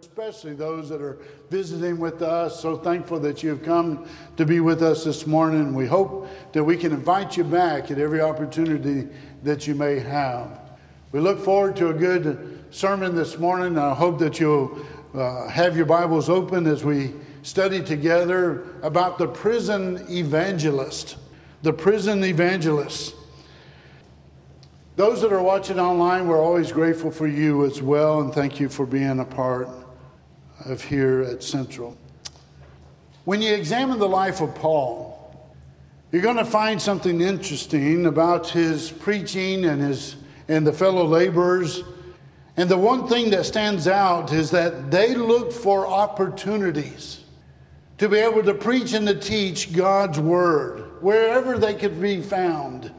especially those that are visiting with us. So thankful that you've come to be with us this morning. We hope that we can invite you back at every opportunity that you may have. We look forward to a good sermon this morning. I hope that you'll uh, have your Bibles open as we study together about the prison evangelist. The prison evangelist. Those that are watching online, we're always grateful for you as well, and thank you for being a part of here at Central. When you examine the life of Paul, you're going to find something interesting about his preaching and his and the fellow laborers. And the one thing that stands out is that they looked for opportunities to be able to preach and to teach God's word wherever they could be found.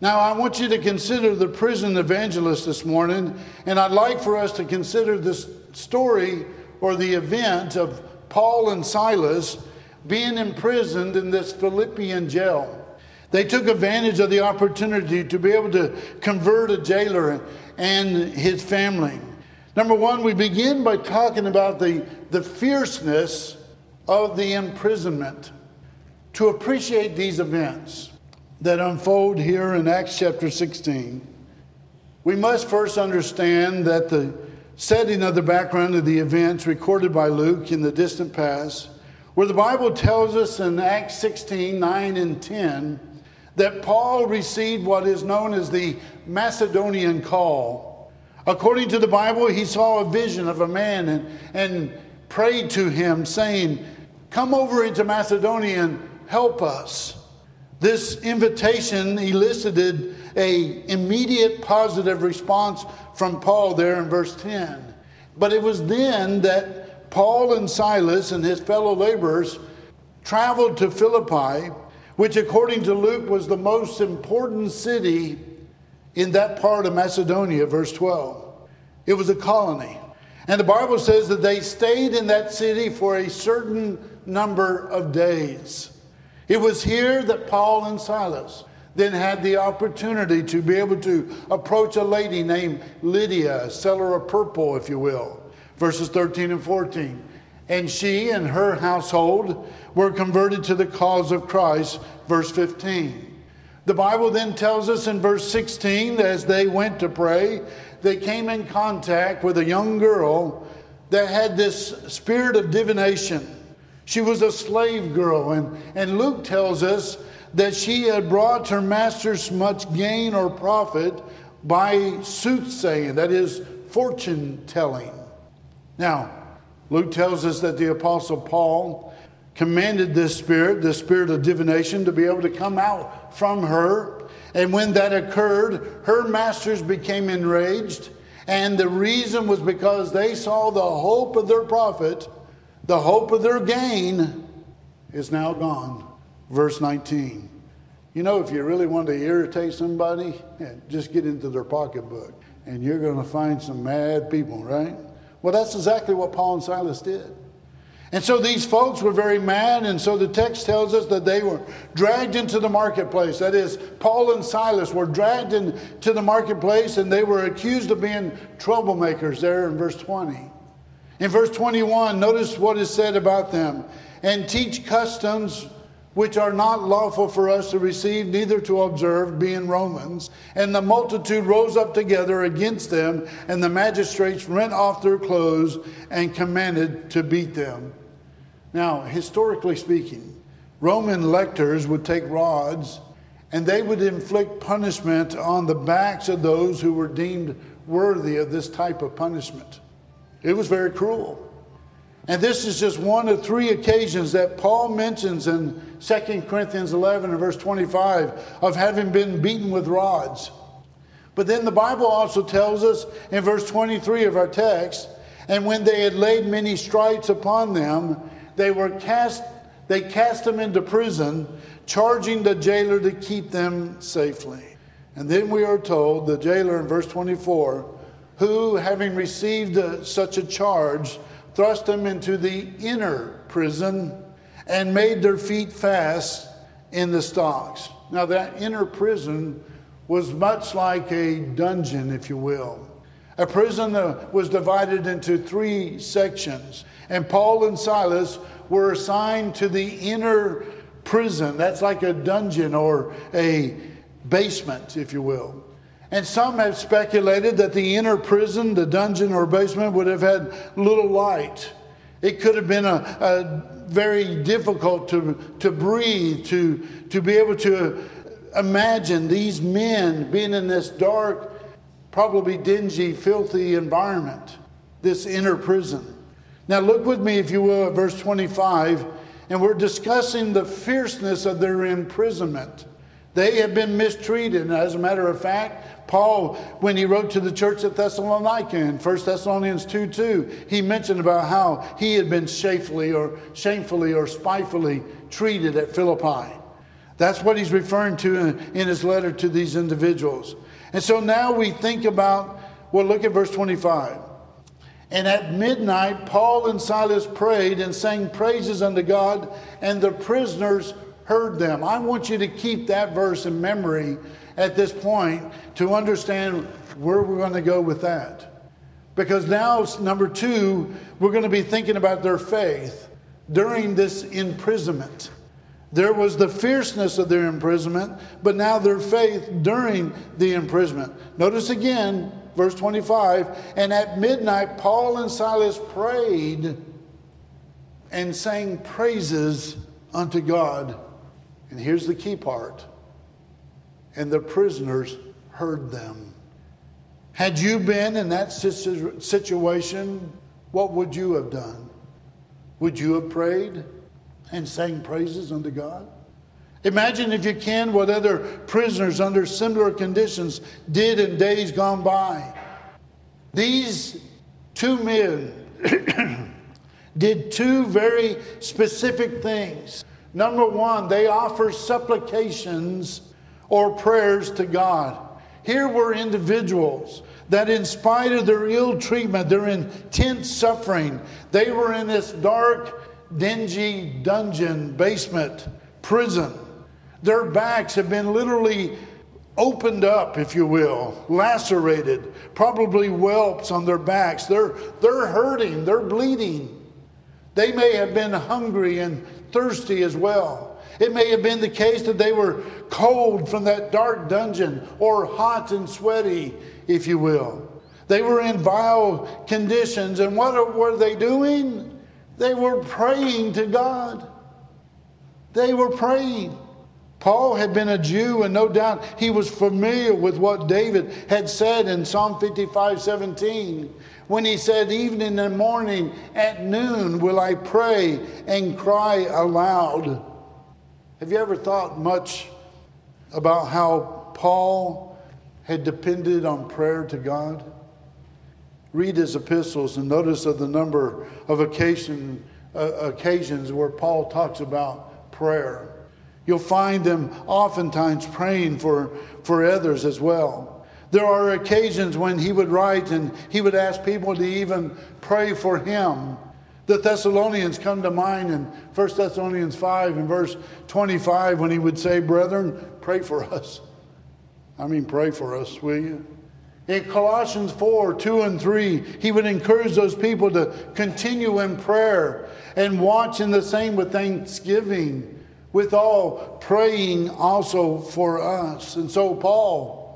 Now, I want you to consider the prison evangelist this morning, and I'd like for us to consider this story or the event of Paul and Silas being imprisoned in this Philippian jail. They took advantage of the opportunity to be able to convert a jailer and his family. Number one, we begin by talking about the, the fierceness of the imprisonment. To appreciate these events that unfold here in Acts chapter 16, we must first understand that the setting of the background of the events recorded by Luke in the distant past, where the Bible tells us in Acts 16 9 and 10 that Paul received what is known as the Macedonian call. According to the Bible, he saw a vision of a man and, and prayed to him, saying, Come over into Macedonia and help us. This invitation elicited a immediate positive response from Paul there in verse 10. But it was then that Paul and Silas and his fellow laborers traveled to Philippi, which, according to Luke, was the most important city in that part of Macedonia, verse 12. It was a colony. And the Bible says that they stayed in that city for a certain number of days. It was here that Paul and Silas then had the opportunity to be able to approach a lady named Lydia, seller of purple, if you will. Verses 13 and 14. And she and her household were converted to the cause of Christ, verse 15. The Bible then tells us in verse 16 that as they went to pray, they came in contact with a young girl that had this spirit of divination. She was a slave girl, and, and Luke tells us that she had brought her masters much gain or profit by soothsaying, that is, fortune telling. Now, Luke tells us that the Apostle Paul commanded this spirit, the spirit of divination, to be able to come out from her. And when that occurred, her masters became enraged. And the reason was because they saw the hope of their profit, the hope of their gain is now gone verse 19. You know, if you really want to irritate somebody, eh, just get into their pocketbook and you're going to find some mad people, right? Well, that's exactly what Paul and Silas did. And so these folks were very mad, and so the text tells us that they were dragged into the marketplace. That is, Paul and Silas were dragged into the marketplace, and they were accused of being troublemakers there in verse 20. In verse 21, notice what is said about them and teach customs which are not lawful for us to receive, neither to observe, being Romans. And the multitude rose up together against them, and the magistrates rent off their clothes and commanded to beat them. Now, historically speaking, Roman lictors would take rods and they would inflict punishment on the backs of those who were deemed worthy of this type of punishment. It was very cruel. And this is just one of three occasions that Paul mentions in 2 Corinthians 11 and verse 25 of having been beaten with rods. But then the Bible also tells us in verse 23 of our text, and when they had laid many stripes upon them, they were cast they cast them into prison, charging the jailer to keep them safely. And then we are told the jailer in verse 24, who having received uh, such a charge, thrust them into the inner prison, and made their feet fast in the stocks. Now, that inner prison was much like a dungeon, if you will. A prison uh, was divided into three sections, and Paul and Silas were assigned to the inner prison. That's like a dungeon or a basement, if you will. And some have speculated that the inner prison, the dungeon or basement, would have had little light. It could have been a, a very difficult to, to breathe, to, to be able to imagine these men being in this dark, probably dingy, filthy environment, this inner prison. Now, look with me, if you will, at verse 25, and we're discussing the fierceness of their imprisonment. They have been mistreated. As a matter of fact, Paul, when he wrote to the church at Thessalonica in 1 Thessalonians 2 2, he mentioned about how he had been shamefully or shamefully or spitefully treated at Philippi. That's what he's referring to in, in his letter to these individuals. And so now we think about, well, look at verse 25. And at midnight, Paul and Silas prayed and sang praises unto God, and the prisoners heard them. I want you to keep that verse in memory at this point to understand where we're going to go with that. Because now, number two, we're going to be thinking about their faith during this imprisonment. There was the fierceness of their imprisonment, but now their faith during the imprisonment. Notice again, verse 25, and at midnight, Paul and Silas prayed and sang praises unto God and here's the key part and the prisoners heard them. Had you been in that situation, what would you have done? Would you have prayed and sang praises unto God? Imagine, if you can, what other prisoners under similar conditions did in days gone by. These two men did two very specific things. Number one, they offer supplications or prayers to God. Here were individuals that, in spite of their ill treatment, their intense suffering, they were in this dark, dingy dungeon, basement, prison. Their backs have been literally opened up, if you will, lacerated, probably whelps on their backs. They're, they're hurting, they're bleeding. They may have been hungry and thirsty as well. It may have been the case that they were cold from that dark dungeon or hot and sweaty, if you will. They were in vile conditions. And what were they doing? They were praying to God. They were praying. Paul had been a Jew, and no doubt he was familiar with what David had said in Psalm 55 17 when he said, Evening and morning, at noon will I pray and cry aloud. Have you ever thought much about how Paul had depended on prayer to God? Read his epistles and notice of the number of occasion, uh, occasions where Paul talks about prayer. You'll find them oftentimes praying for, for others as well. There are occasions when he would write and he would ask people to even pray for him. The Thessalonians come to mind in 1 Thessalonians 5 and verse 25 when he would say, Brethren, pray for us. I mean, pray for us, will you? In Colossians 4 2 and 3, he would encourage those people to continue in prayer and watch in the same with thanksgiving, with all praying also for us. And so, Paul,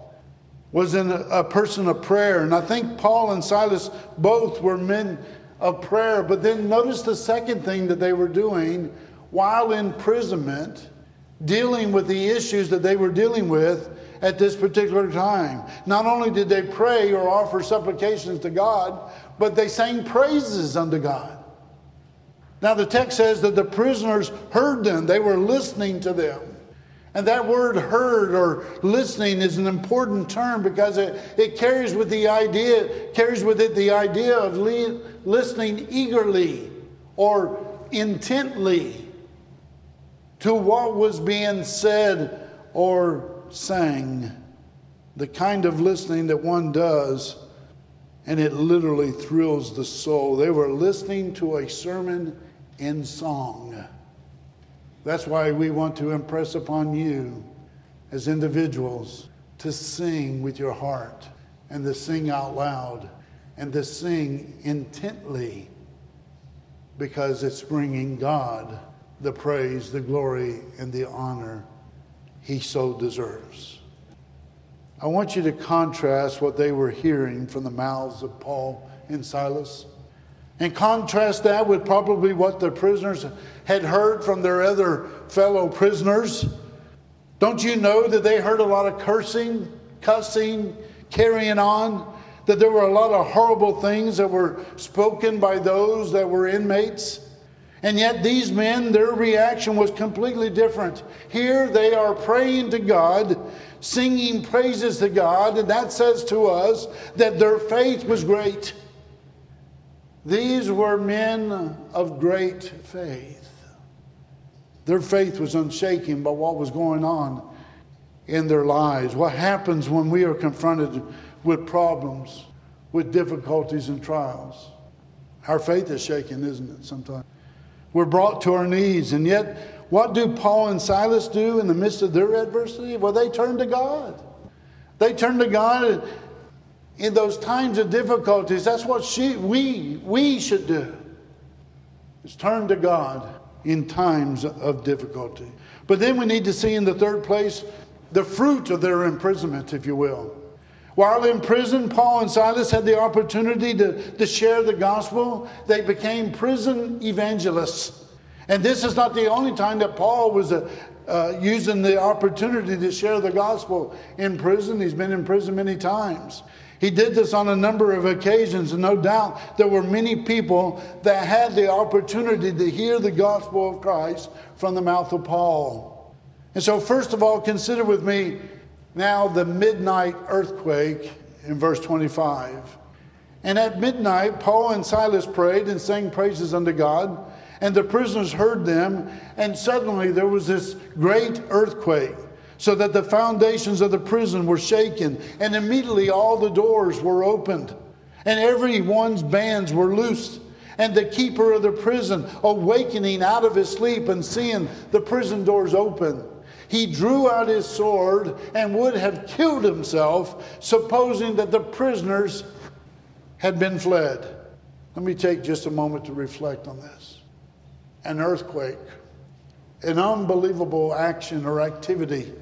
was in a, a person of prayer. And I think Paul and Silas both were men of prayer. But then notice the second thing that they were doing while in imprisonment, dealing with the issues that they were dealing with at this particular time. Not only did they pray or offer supplications to God, but they sang praises unto God. Now, the text says that the prisoners heard them, they were listening to them. And that word heard or listening is an important term because it, it carries with the idea, carries with it the idea of li- listening eagerly or intently to what was being said or sang. The kind of listening that one does, and it literally thrills the soul. They were listening to a sermon in song. That's why we want to impress upon you as individuals to sing with your heart and to sing out loud and to sing intently because it's bringing God the praise, the glory, and the honor he so deserves. I want you to contrast what they were hearing from the mouths of Paul and Silas and contrast that with probably what the prisoners had heard from their other fellow prisoners. Don't you know that they heard a lot of cursing, cussing, carrying on? That there were a lot of horrible things that were spoken by those that were inmates? And yet, these men, their reaction was completely different. Here they are praying to God, singing praises to God, and that says to us that their faith was great. These were men of great faith. Their faith was unshaken by what was going on in their lives. What happens when we are confronted with problems, with difficulties and trials? Our faith is shaken, isn't it, sometimes? We're brought to our knees, and yet, what do Paul and Silas do in the midst of their adversity? Well, they turn to God. They turn to God in those times of difficulties. That's what she, we, we should do, is turn to God in times of difficulty. But then we need to see in the third place the fruit of their imprisonment, if you will. While in prison, Paul and Silas had the opportunity to, to share the gospel. They became prison evangelists. And this is not the only time that Paul was uh, uh, using the opportunity to share the gospel in prison. He's been in prison many times. He did this on a number of occasions, and no doubt there were many people that had the opportunity to hear the gospel of Christ from the mouth of Paul. And so, first of all, consider with me now the midnight earthquake in verse 25. And at midnight, Paul and Silas prayed and sang praises unto God, and the prisoners heard them, and suddenly there was this great earthquake so that the foundations of the prison were shaken, and immediately all the doors were opened, and everyone's bands were loosed. And the keeper of the prison, awakening out of his sleep and seeing the prison doors open, he drew out his sword and would have killed himself, supposing that the prisoners had been fled. Let me take just a moment to reflect on this. An earthquake, an unbelievable action or activity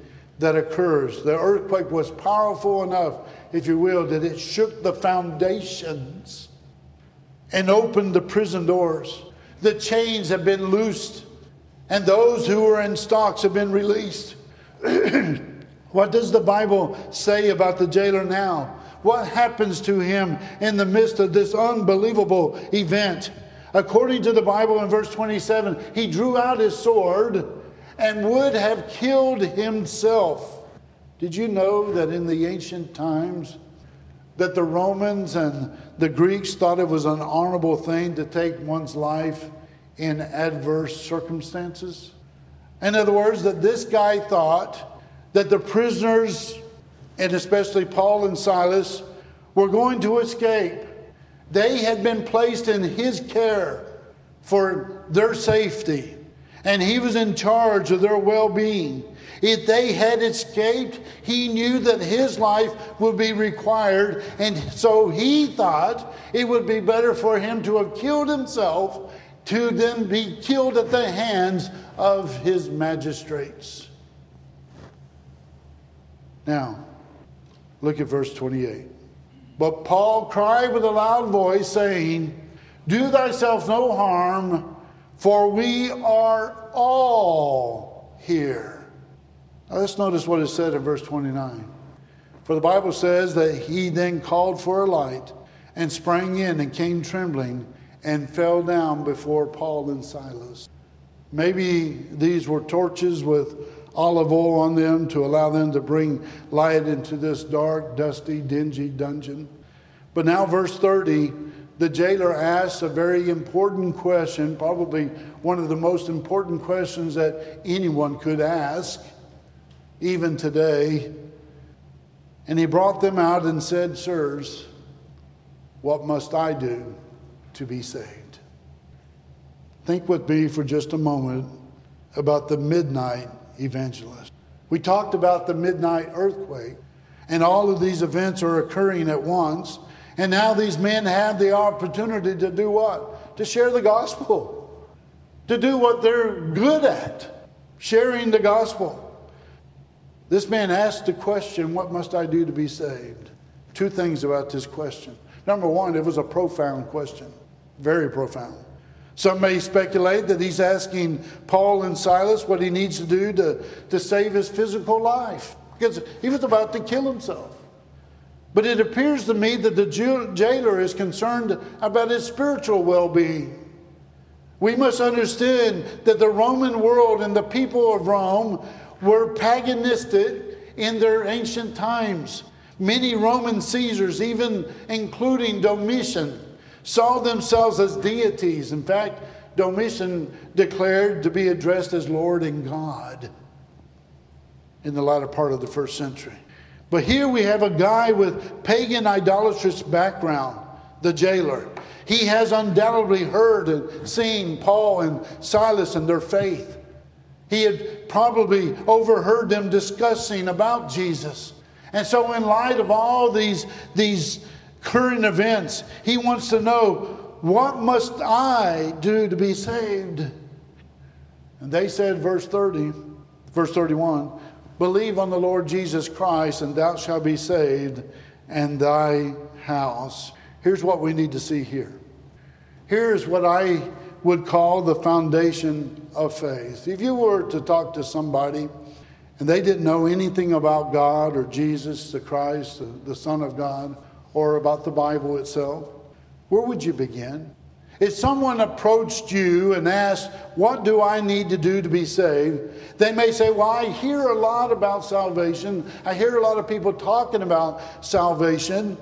that occurs. The earthquake was powerful enough, if you will, that it shook the foundations and opened the prison doors. The chains have been loosed, and those who were in stocks have been released. what does the Bible say about the jailer now? What happens to him in the midst of this unbelievable event? According to the Bible in verse 27, he drew out his sword and would have killed himself. Did you know that in the ancient times that the Romans and the Greeks thought it was an honorable thing to take one's life in adverse circumstances? In other words, that this guy thought that the prisoners, and especially Paul and Silas, were going to escape. They had been placed in his care for their safety and he was in charge of their well being. If they had escaped, he knew that his life would be required, and so he thought it would be better for him to have killed himself to then be killed at the hands of his magistrates. Now, look at verse 28. But Paul cried with a loud voice, saying, Do thyself no harm for we are all here. Now let's notice what is said in verse 29. For the Bible says that he then called for a light and sprang in and came trembling and fell down before Paul and Silas. Maybe these were torches with olive oil on them to allow them to bring light into this dark, dusty, dingy dungeon. But now, verse 30 the jailer asks a very important question, probably one of the most important questions that anyone could ask, even today. And he brought them out and said, Sirs, what must I do to be saved? Think with me for just a moment about the midnight evangelist. We talked about the midnight earthquake, And all of these events are occurring at once. And now these men have the opportunity to do what? To share the gospel, to do what they're good at, sharing the gospel. This man asked the question, What must I do to be saved? Two things about this question. Number one, it was a profound question, very profound. Some may speculate that he's asking Paul and Silas what he needs to do to, to save his physical life because he was about to kill himself. But it appears to me that the jailer is concerned about his spiritual well being. We must understand that the Roman world and the people of Rome were paganistic in their ancient times. Many Roman Caesars, even including Domitian, saw themselves as deities. In fact, Domitian declared to be addressed as Lord and God in the latter part of the first century. But here we have a guy with pagan idolatrous background, the jailer. He has undoubtedly heard and seen Paul and Silas and their faith. He had probably overheard them discussing about Jesus. And so, in light of all these, these current events, he wants to know what must I do to be saved? And they said, verse 30, verse 31, believe on the Lord Jesus Christ, and thou shalt be saved, and thy house. Here's what we need to see here. Here's what I would call the foundation of faith. If you were to talk to somebody and they didn't know anything about God or Jesus, the Christ, the, Son of God, or about the Bible itself, where would you begin? If someone approached you and asked, What do I need to do to be saved? they may say, Well, I hear a lot about salvation. I hear a lot of people talking about salvation,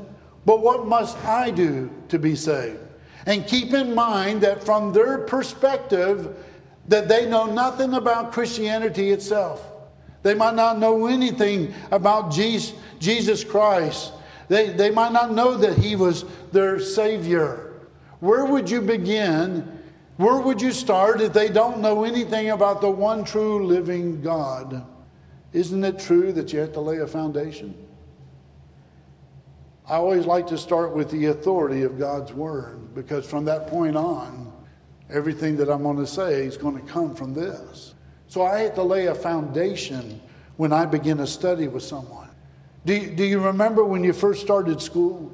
but what must I do to be saved? And keep in mind that from their perspective, that they know nothing about Christianity itself. They might not know anything about Jesus Christ. They, they might not know that He was their Savior. Where would you begin? Where would you start if they don't know anything about the one true living God? Isn't it true that you have to lay a foundation? I always like to start with the authority of God's Word because from that point on, everything that I'm going to say is going to come from this. So I have to lay a foundation when I begin a study with someone. Do you, do you remember when you first started school?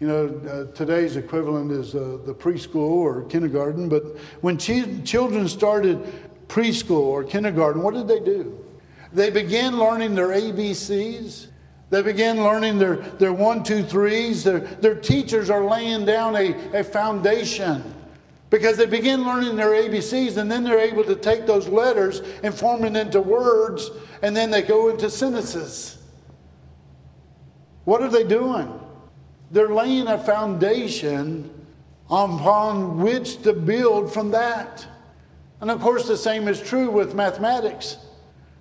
You know, uh, today's equivalent is uh, the preschool or kindergarten, but when chi- children started preschool or kindergarten, what did they do? They began learning their ABCs. They began learning their, their one, two, threes. Their, their teachers are laying down a, a foundation because they begin learning their ABCs and then they're able to take those letters and form it into words and then they go into sentences. What are they doing? They're laying a foundation upon which to build from that. And of course, the same is true with mathematics.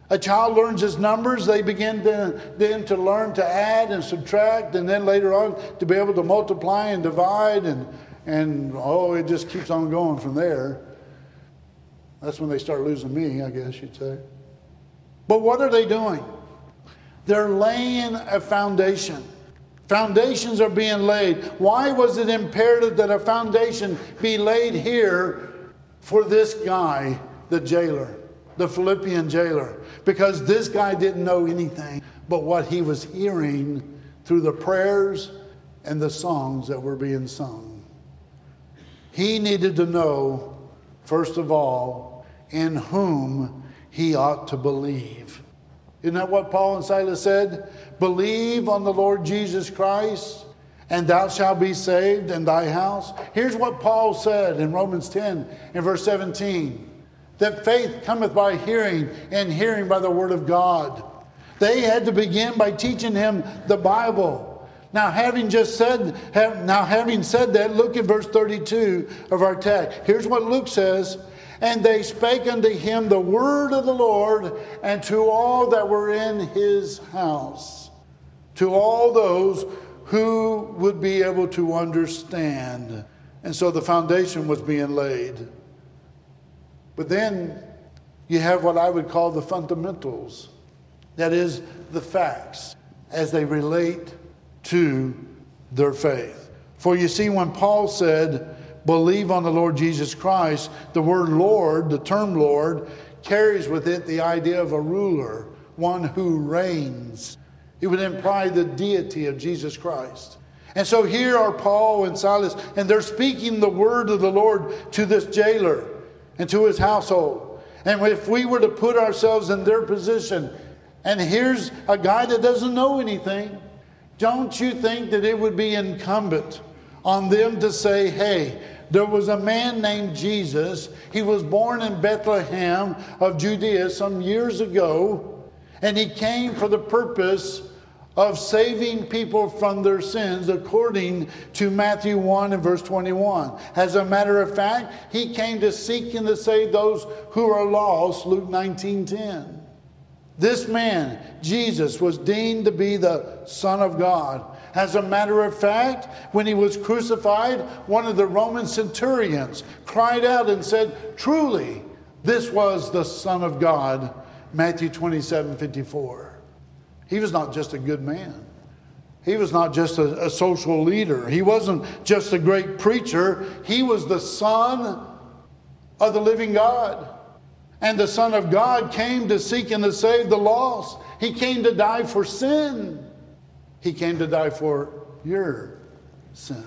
A child learns his numbers, they begin to, then to learn to add and subtract, and then later on to be able to multiply and divide, and, and oh, it just keeps on going from there. That's when they start losing me, I guess you'd say. But what are they doing? They're laying a foundation. Foundations are being laid. Why was it imperative that a foundation be laid here for this guy, the jailer, the Philippian jailer? Because this guy didn't know anything but what he was hearing through the prayers and the songs that were being sung. He needed to know, first of all, in whom he ought to believe. Isn't that what Paul and Silas said? Believe on the Lord Jesus Christ, and thou shalt be saved and thy house. Here's what Paul said in Romans 10 in verse 17 that faith cometh by hearing, and hearing by the word of God. They had to begin by teaching him the Bible. Now, having just said, have, now having said that, look at verse 32 of our text. Here's what Luke says and they spake unto him the word of the Lord, and to all that were in his house, to all those who would be able to understand. And so the foundation was being laid. But then you have what I would call the fundamentals that is, the facts. as they relate to their faith. For you see, when Paul said, believe on the Lord Jesus Christ, the word Lord, the term Lord, carries with it the idea of a ruler, one who reigns. It would imply the deity of Jesus Christ. And so here are Paul and Silas, and they're speaking the word of the Lord to this jailer and to his household. And if we were to put ourselves in their position, and here's a guy that doesn't know anything, don't you think that it would be incumbent on them to say, hey, there was a man named Jesus. He was born in Bethlehem of Judea some years ago, and he came for the purpose of saving people from their sins according to Matthew 1 and verse 21. As a matter of fact, he came to seek and to save those who are lost, Luke 19:10. This man, Jesus, was deemed to be the Son of God. As a matter of fact, when he was crucified, one of the Roman centurions cried out and said, Truly, this was the Son of God. Matthew 27 54. He was not just a good man. He was not just a, a, social leader. He wasn't just a great preacher. He was the Son of the living God. And the Son of God came to seek and to save the lost. He came to die for sin. He came to die for your sin.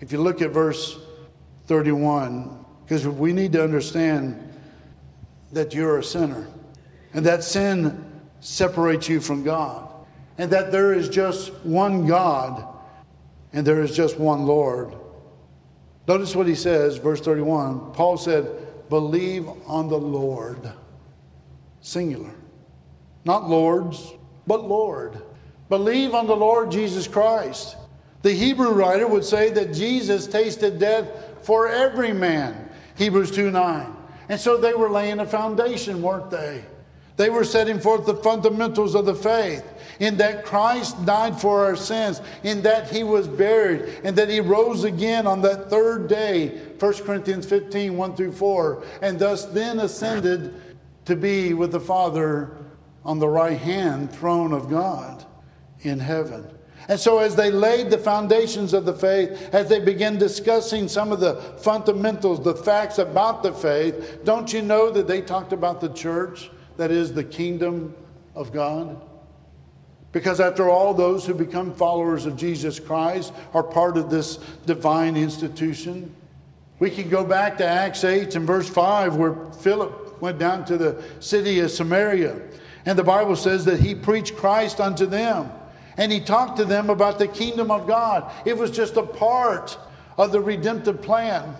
If you look at verse 31, because we need to understand that you're a sinner and that sin separates you from God and that there is just one God and there is just one Lord. Notice what he says, verse 31. Paul said, Believe on the Lord. Singular. Not lords, but Lord. Believe on the Lord Jesus Christ. The Hebrew writer would say that Jesus tasted death for every man. Hebrews 2 9. And so they were laying a foundation, weren't they? They were setting forth the fundamentals of the faith in that Christ died for our sins, in that he was buried, and that he rose again on that third day, 1 Corinthians 15 1 through 4, and thus then ascended to be with the Father on the right hand throne of God in heaven. And so, as they laid the foundations of the faith, as they began discussing some of the fundamentals, the facts about the faith, don't you know that they talked about the church, that is the kingdom of God? Because after all, those who become followers of Jesus Christ are part of this divine institution. We can go back to Acts 8 and verse 5, where Philip went down to the city of Samaria. And the Bible says that he preached Christ unto them and he talked to them about the kingdom of God. It was just a part of the redemptive plan.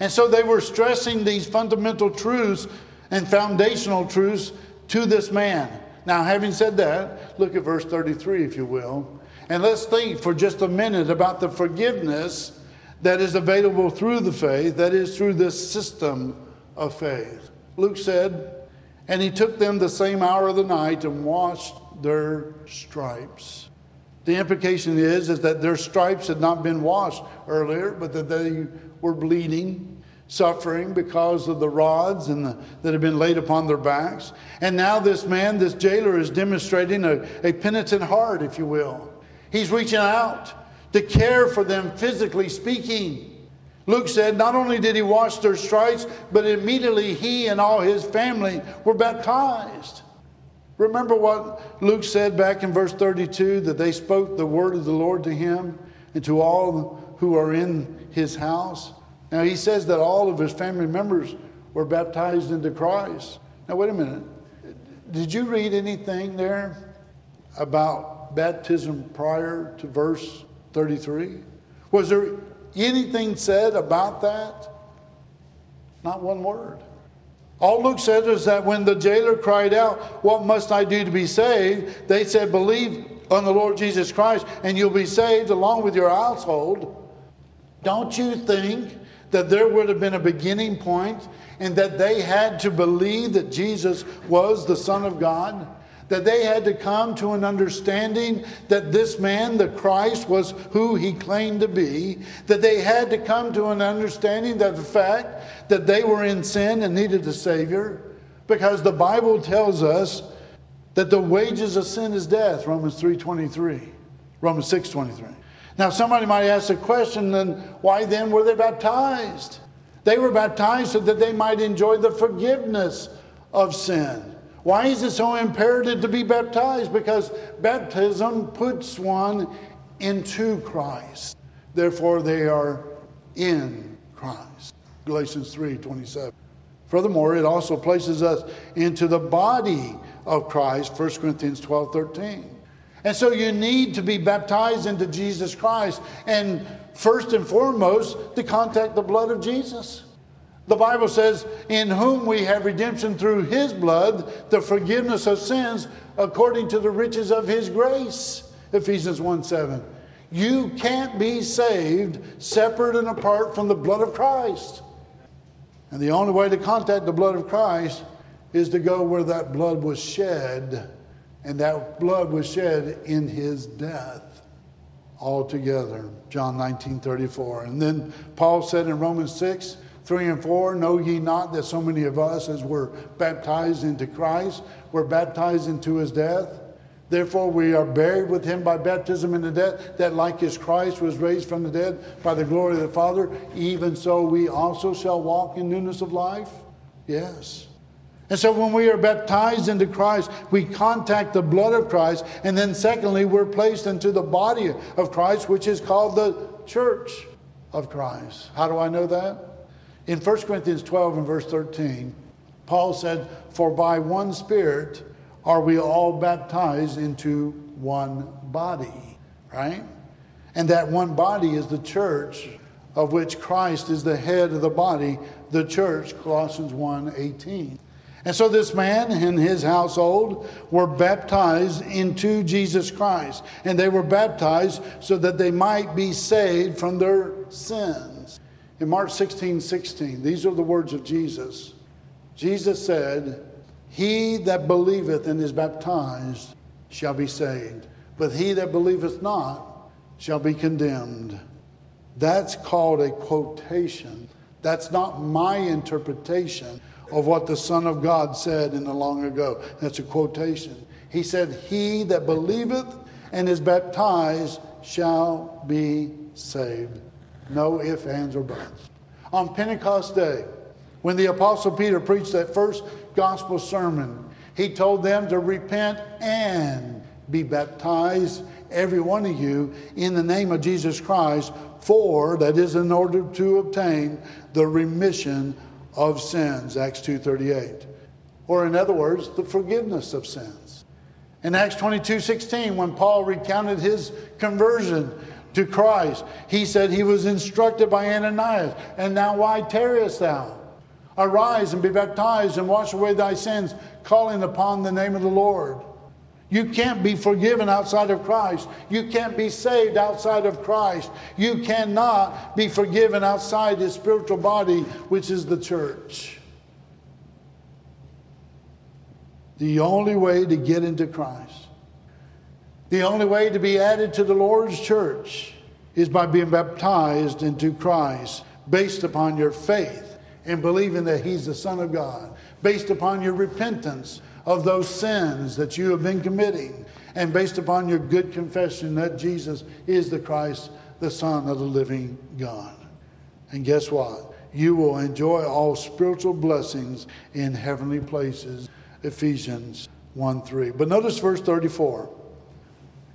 And so they were stressing these fundamental truths and foundational truths to this man. Now, having said that, look at verse 33, if you will. And let's think for just a minute about the forgiveness that is available through the faith, that is, through this system of faith. Luke said, And he took them the same hour of the night and washed their stripes. The implication is, is that their stripes had not been washed earlier, but that they were bleeding, suffering because of the rods and the, that had been laid upon their backs. And now this man, this jailer, is demonstrating a, a penitent heart, if you will. He's reaching out to care for them physically speaking. Luke said not only did he wash their stripes, but immediately he and all his family were baptized. Remember what Luke said back in verse 32 that they spoke the word of the Lord to him and to all who are in his house? Now he says that all of his family members were baptized into Christ. Now, wait a minute. Did you read anything there about baptism prior to verse 33? Was there anything said about that? Not one word. All Luke said is that when the jailer cried out, What must I do to be saved? They said, Believe on the Lord Jesus Christ and you'll be saved along with your household. Don't you think that there would have been a beginning point and that they had to believe that Jesus was the Son of God? That they had to come to an understanding that this man, the Christ, was who he claimed to be, that they had to come to an understanding that the fact that they were in sin and needed a Savior, because the Bible tells us that the wages of sin is death, Romans 3.23, Romans 6.23. Now somebody might ask the question, then why then were they baptized? They were baptized so that they might enjoy the forgiveness of sin. Why is it so imperative to be baptized? Because baptism puts one into Christ. Therefore, they are in Christ. Galatians 3 27. Furthermore, it also places us into the body of Christ, 1 Corinthians 12 13. And so you need to be baptized into Jesus Christ, and first and foremost, to contact the blood of Jesus. The Bible says, In whom we have redemption through his blood, the forgiveness of sins according to the riches of his grace. Ephesians 1 7. You can't be saved separate and apart from the blood of Christ. And the only way to contact the blood of Christ is to go where that blood was shed, and that blood was shed in his death altogether. John 19 34. And then Paul said in Romans 6 3 and 4 Know ye not that so many of us, as were baptized into Christ, were baptized into his death? Therefore, we are buried with him by baptism into death, that like as Christ was raised from the dead by the glory of the Father, even so we also shall walk in newness of life? Yes. And so when we are baptized into Christ, we contact the blood of Christ. And then, secondly, we're placed into the body of Christ, which is called the church of Christ. How do I know that? In 1 Corinthians 12 and verse 13, Paul said, For by one Spirit, are we all baptized into one body, right? And that one body is the church of which Christ is the head of the body, the church, Colossians 1 18. And so this man and his household were baptized into Jesus Christ. And they were baptized so that they might be saved from their sins. In Mark 16 16, these are the words of Jesus. Jesus said, he that believeth and is baptized shall be saved, but he that believeth not shall be condemned. That's called a quotation. That's not my interpretation of what the Son of God said in the long ago. That's a quotation. He said, He that believeth and is baptized shall be saved. No ifs, ands, or buts. On Pentecost Day, when the Apostle Peter preached that first gospel sermon, he told them to repent and be baptized, every one of you, in the name of Jesus Christ, for that is in order to obtain the remission of sins. Acts 2.38. Or in other words, the forgiveness of sins. In Acts 22 16, when Paul recounted his conversion to Christ, he said he was instructed by Ananias, and now why tarriest thou? Arise and be baptized and wash away thy sins, calling upon the name of the Lord. You can't be forgiven outside of Christ. You can't be saved outside of Christ. You cannot be forgiven outside his spiritual body, which is the church. The only way to get into Christ, the only way to be added to the Lord's church is by being baptized into Christ based upon your faith and believing that He's the Son of God, based upon your repentance of those sins that you have been committing, and based upon your good confession that Jesus is the Christ, the Son of the living God. And guess what? You will enjoy all spiritual blessings in heavenly places. Ephesians 1 3. But notice verse 34.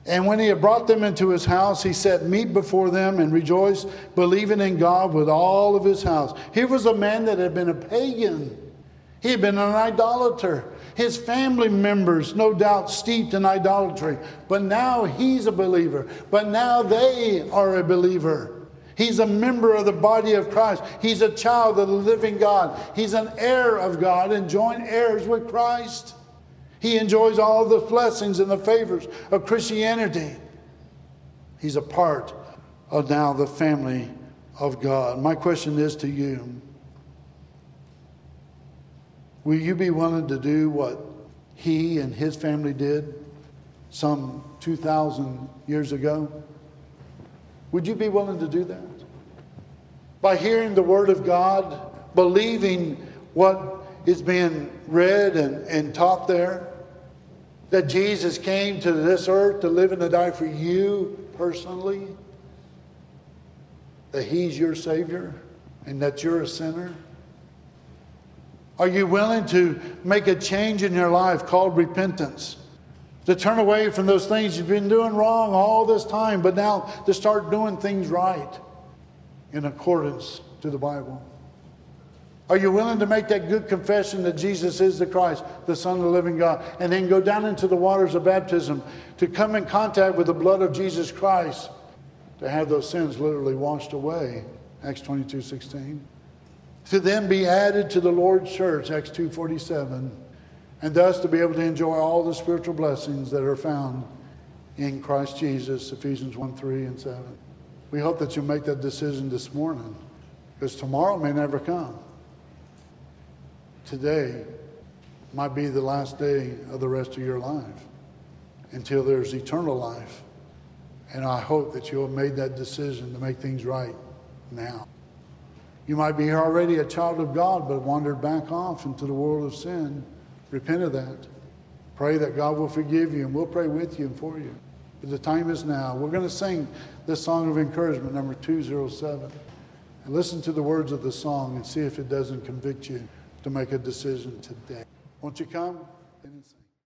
And when he had brought them into his house, he set meat before them and rejoiced, believing in God with all of his house. Here was a man that had been a pagan, he had been an idolater. His family members, no doubt, steeped in idolatry. But now he's a believer. But now they are a believer. He's a member of the body of Christ. He's a child of the living God. He's an heir of God and joint heirs with Christ. He enjoys all the blessings and the favors of Christianity. He's a part of now the family of God. My question is to you Will you be willing to do what he and his family did some 2,000 years ago? Would you be willing to do that? By hearing the Word of God, believing what is being read and, and taught there, that Jesus came to this earth to live and to die for you personally? That He's your Savior and that you're a sinner? Are you willing to make a change in your life called repentance? To turn away from those things you've been doing wrong all this time, but now to start doing things right in accordance to the Bible? Are you willing to make that good confession that Jesus is the Christ, the Son of the living God, and then go down into the waters of baptism to come in contact with the blood of Jesus Christ to have those sins literally washed away? Acts 22 16. To then be added to the Lord's church, Acts 2 47, and thus to be able to enjoy all the spiritual blessings that are found in Christ Jesus, Ephesians 1 3 and 7. We hope that you make that decision this morning because tomorrow may never come today might be the last day of the rest of your life until there's eternal life. And I hope that you have made that decision to make things right now. You might be already a child of God, but wandered back off into the world of sin. Repent of that. Pray that God will forgive you, and we'll pray with you and for you. But the time is now. We're going to sing this song of encouragement, number 207. And listen to the words of the song and see if it doesn't convict you to make a decision today. Won't you come?